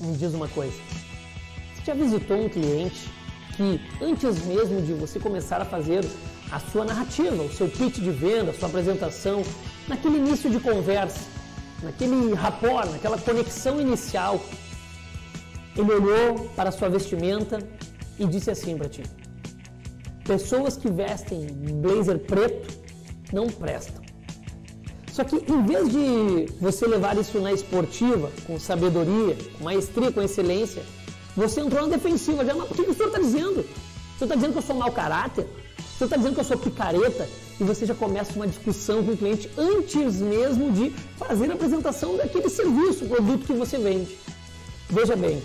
me diz uma coisa. Você já visitou um cliente que antes mesmo de você começar a fazer a sua narrativa, o seu pitch de venda, a sua apresentação, naquele início de conversa, naquele rapport, naquela conexão inicial, ele olhou para a sua vestimenta e disse assim para ti: Pessoas que vestem blazer preto não prestam. Só que em vez de você levar isso na esportiva, com sabedoria, com maestria, com excelência, você entrou na defensiva já, mas o que o senhor está dizendo? O senhor está dizendo que eu sou mau caráter? O senhor está dizendo que eu sou picareta? E você já começa uma discussão com o cliente antes mesmo de fazer a apresentação daquele serviço, produto que você vende. Veja bem,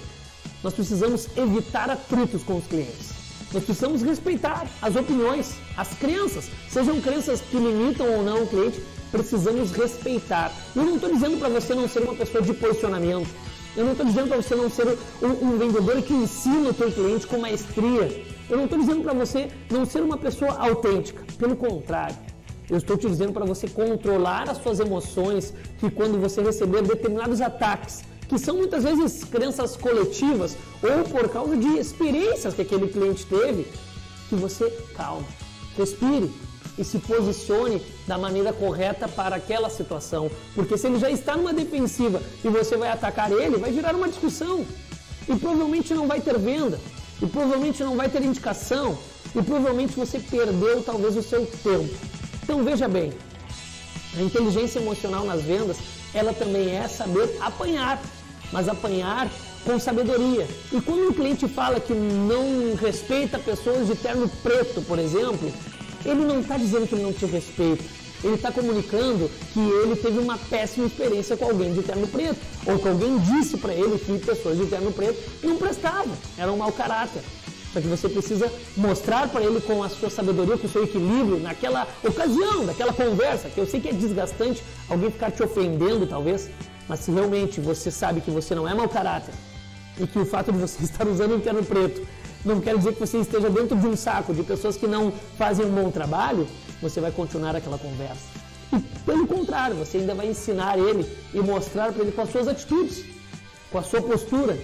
nós precisamos evitar atritos com os clientes. Nós precisamos respeitar as opiniões, as crenças, sejam crenças que limitam ou não o cliente, precisamos respeitar. Eu não estou dizendo para você não ser uma pessoa de posicionamento. Eu não estou dizendo para você não ser um, um, vendedor que ensina o seu cliente com maestria. Eu não estou dizendo para você não ser uma pessoa autêntica. Pelo contrário, eu estou te dizendo para você controlar as suas emoções, que quando você receber determinados ataques, que são muitas vezes crenças coletivas ou por causa de experiências que aquele cliente teve, que você calma, respire e se posicione da maneira correta para aquela situação. Porque se ele já está numa defensiva e você vai atacar ele, vai virar uma discussão. E provavelmente não vai ter venda, e provavelmente não vai ter indicação, e provavelmente você perdeu talvez o seu tempo. Então veja bem, a inteligência emocional nas vendas, ela também é saber apanhar mas apanhar com sabedoria. E quando um cliente fala que não respeita pessoas de terno preto, por exemplo, ele não está dizendo que ele não te respeita. Ele está comunicando que ele teve uma péssima experiência com alguém de terno preto, ou que alguém disse para ele que pessoas de terno preto não prestavam, eram mau caráter. Só que você precisa mostrar para ele com a sua sabedoria, com o seu equilíbrio, naquela ocasião, naquela conversa, que eu sei que é desgastante alguém ficar te ofendendo, talvez, mas se realmente você sabe que você não é mau caráter e que o fato de você estar usando um terno preto não quer dizer que você esteja dentro de um saco de pessoas que não fazem um bom trabalho, você vai continuar aquela conversa. E pelo contrário, você ainda vai ensinar ele e mostrar para ele com as suas atitudes, com a sua postura,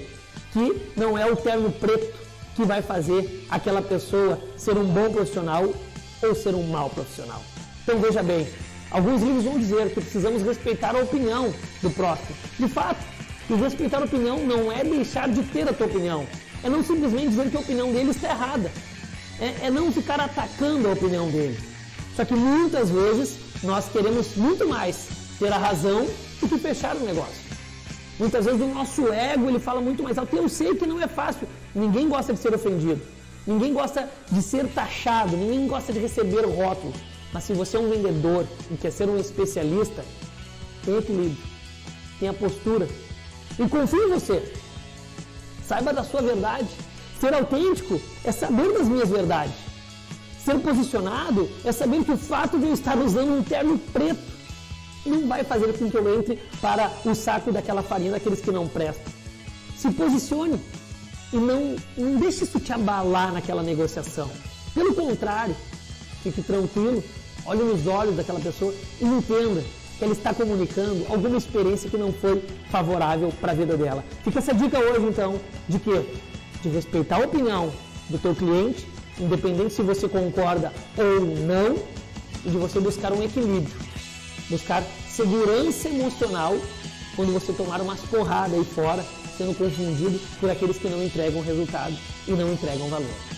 que não é o terno preto que vai fazer aquela pessoa ser um bom profissional ou ser um mau profissional. Então veja bem, Alguns livros vão dizer que precisamos respeitar a opinião do próximo. De fato, respeitar a opinião não é deixar de ter a tua opinião. É não simplesmente dizer que a opinião dele está errada. É, é não ficar atacando a opinião dele. Só que muitas vezes nós queremos muito mais ter a razão do que fechar o negócio. Muitas vezes o nosso ego ele fala muito mais alto. Eu sei que não é fácil. Ninguém gosta de ser ofendido. Ninguém gosta de ser taxado. Ninguém gosta de receber rótulo. Mas se você é um vendedor e quer ser um especialista, tenha equilíbrio, tenha postura e confie em você. Saiba da sua verdade. Ser autêntico é saber das minhas verdades. Ser posicionado é saber que o fato de eu estar usando um terno preto não vai fazer com que eu entre para o saco daquela farinha daqueles que não prestam. Se posicione e não, não deixe isso te abalar naquela negociação. Pelo contrário, fique tranquilo, olhe nos olhos daquela pessoa e entenda que ela está comunicando alguma experiência que não foi favorável para a vida dela. Fica essa dica hoje, então, de que de respeitar a opinião do teu cliente, independente se você concorda ou não, e de você buscar um equilíbrio, buscar segurança emocional quando você tomar umas porradas aí fora, sendo confundido por aqueles que não entregam resultado e não entregam valor.